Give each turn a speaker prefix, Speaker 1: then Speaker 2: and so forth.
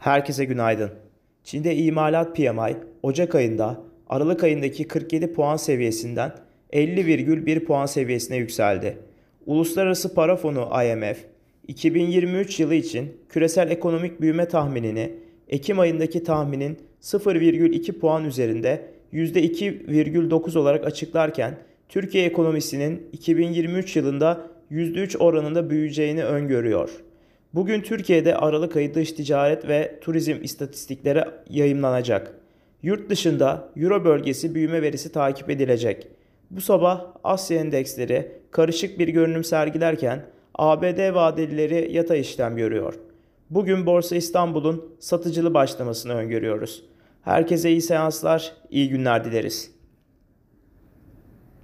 Speaker 1: Herkese günaydın. Çin'de imalat PMI Ocak ayında Aralık ayındaki 47 puan seviyesinden 50,1 puan seviyesine yükseldi. Uluslararası Para Fonu IMF 2023 yılı için küresel ekonomik büyüme tahminini Ekim ayındaki tahminin 0,2 puan üzerinde %2,9 olarak açıklarken Türkiye ekonomisinin 2023 yılında %3 oranında büyüyeceğini öngörüyor. Bugün Türkiye'de Aralık ayı dış ticaret ve turizm istatistikleri yayımlanacak. Yurt dışında Euro bölgesi büyüme verisi takip edilecek. Bu sabah Asya endeksleri karışık bir görünüm sergilerken ABD vadelileri yatay işlem görüyor. Bugün Borsa İstanbul'un satıcılı başlamasını öngörüyoruz. Herkese iyi seanslar, iyi günler dileriz.